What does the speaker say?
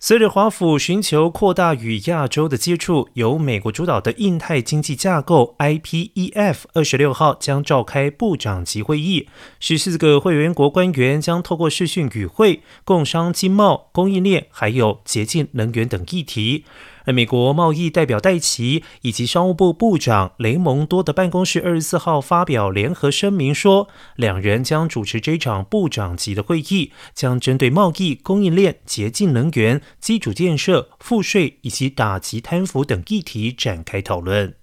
随着华府寻求扩大与亚洲的接触，由美国主导的印太经济架构 （IPEF） 二十六号将召开部长级会议，十四个会员国官员将透过视讯与会，共商经贸、供应链还有洁净能源等议题。美国贸易代表戴奇以及商务部部长雷蒙多的办公室二十四号发表联合声明说，两人将主持这场部长级的会议，将针对贸易、供应链、洁净能源、基础建设、赋税以及打击贪腐等议题展开讨论。